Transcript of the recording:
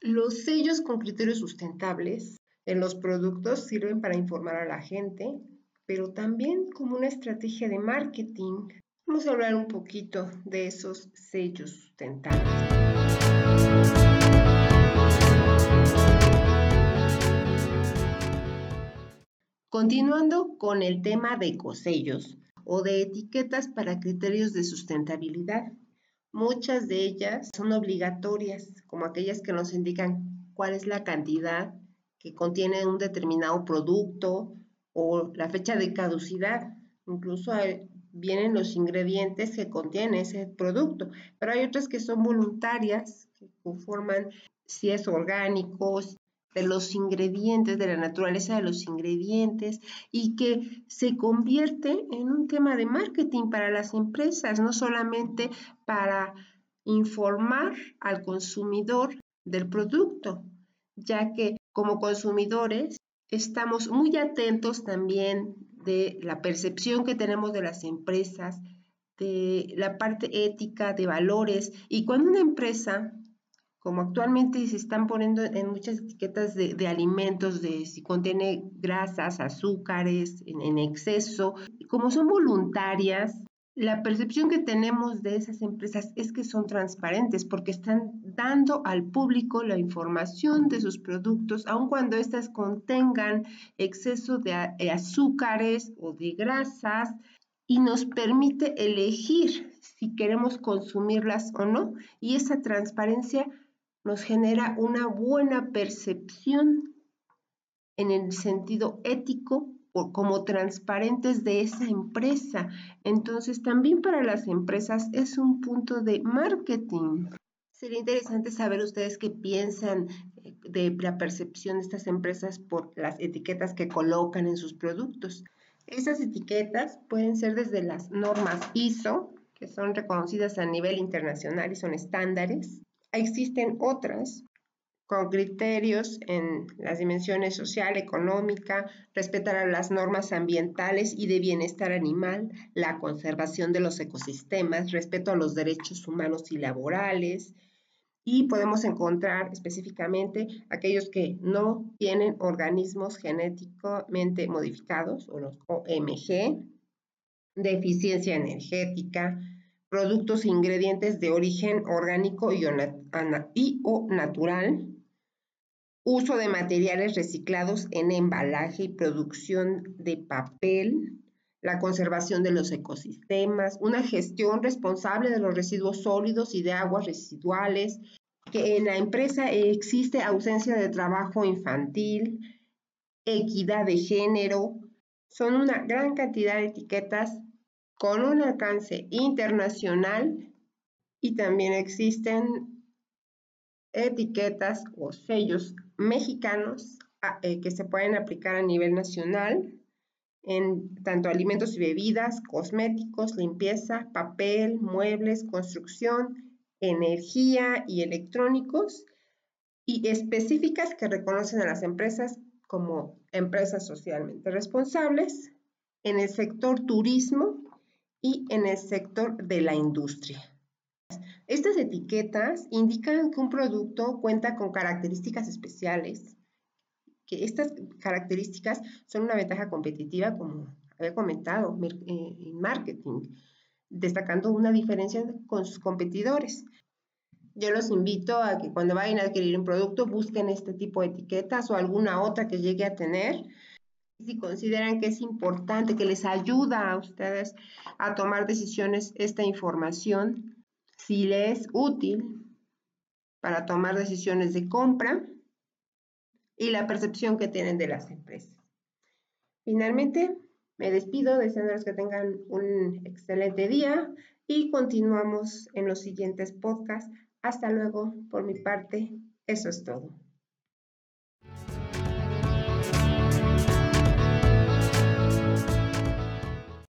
Los sellos con criterios sustentables en los productos sirven para informar a la gente, pero también como una estrategia de marketing. Vamos a hablar un poquito de esos sellos sustentables. Continuando con el tema de ecosellos o de etiquetas para criterios de sustentabilidad. Muchas de ellas son obligatorias, como aquellas que nos indican cuál es la cantidad que contiene un determinado producto o la fecha de caducidad. Incluso vienen los ingredientes que contiene ese producto, pero hay otras que son voluntarias, que conforman si es orgánico, de los ingredientes, de la naturaleza de los ingredientes y que se convierte en un tema de marketing para las empresas, no solamente para informar al consumidor del producto, ya que como consumidores estamos muy atentos también de la percepción que tenemos de las empresas, de la parte ética, de valores, y cuando una empresa como actualmente se están poniendo en muchas etiquetas de, alimentos, de si contiene grasas, azúcares en, exceso, como son voluntarias, la percepción que tenemos de esas empresas es que son transparentes porque están dando al público la información de sus productos, aun cuando éstas contengan exceso de azúcares o de grasas, y nos permite elegir si queremos consumirlas o no. Y esa transparencia nos genera una buena percepción en el sentido ético o como transparentes de esa empresa. Entonces, también para las empresas es un punto de marketing. Sería interesante saber ustedes qué piensan eh, de la percepción de estas empresas por las etiquetas que colocan en sus productos. Esas etiquetas pueden ser desde las normas ISO, que son reconocidas a nivel internacional y son estándares, Existen otras con criterios en las dimensiones social, económica, respetar a las normas ambientales y de bienestar animal, la conservación de los ecosistemas, respeto a los derechos humanos y laborales. Y podemos encontrar específicamente aquellos que no tienen organismos genéticamente modificados o los OMG, deficiencia energética, productos e ingredientes de origen orgánico y o, natural, uso de materiales reciclados en embalaje y producción de papel, la conservación de los ecosistemas, una gestión responsable de los residuos sólidos y de aguas residuales, que en la empresa existe ausencia de trabajo infantil, equidad de género, son una gran cantidad de etiquetas con un alcance internacional y también existen etiquetas o sellos mexicanos ah, eh, que se pueden aplicar a nivel nacional en tanto alimentos y bebidas, cosméticos, limpieza, papel, muebles, construcción, energía y electrónicos y específicas que reconocen a las empresas como empresas socialmente responsables. En el sector turismo y en el sector de la industria. Estas etiquetas indican que un producto cuenta con características especiales, que estas características son una ventaja competitiva, como había comentado, eh, en marketing, destacando una diferencia con sus competidores. Yo los invito a que cuando vayan a adquirir un producto busquen este tipo de etiquetas o alguna otra que llegue a tener si consideran que es importante, que les ayuda a ustedes a tomar decisiones esta información, si les es útil para tomar decisiones de compra y la percepción que tienen de las empresas. Finalmente, me despido deseándoles que tengan un excelente día y continuamos en los siguientes podcasts. Hasta luego, por mi parte, eso es todo.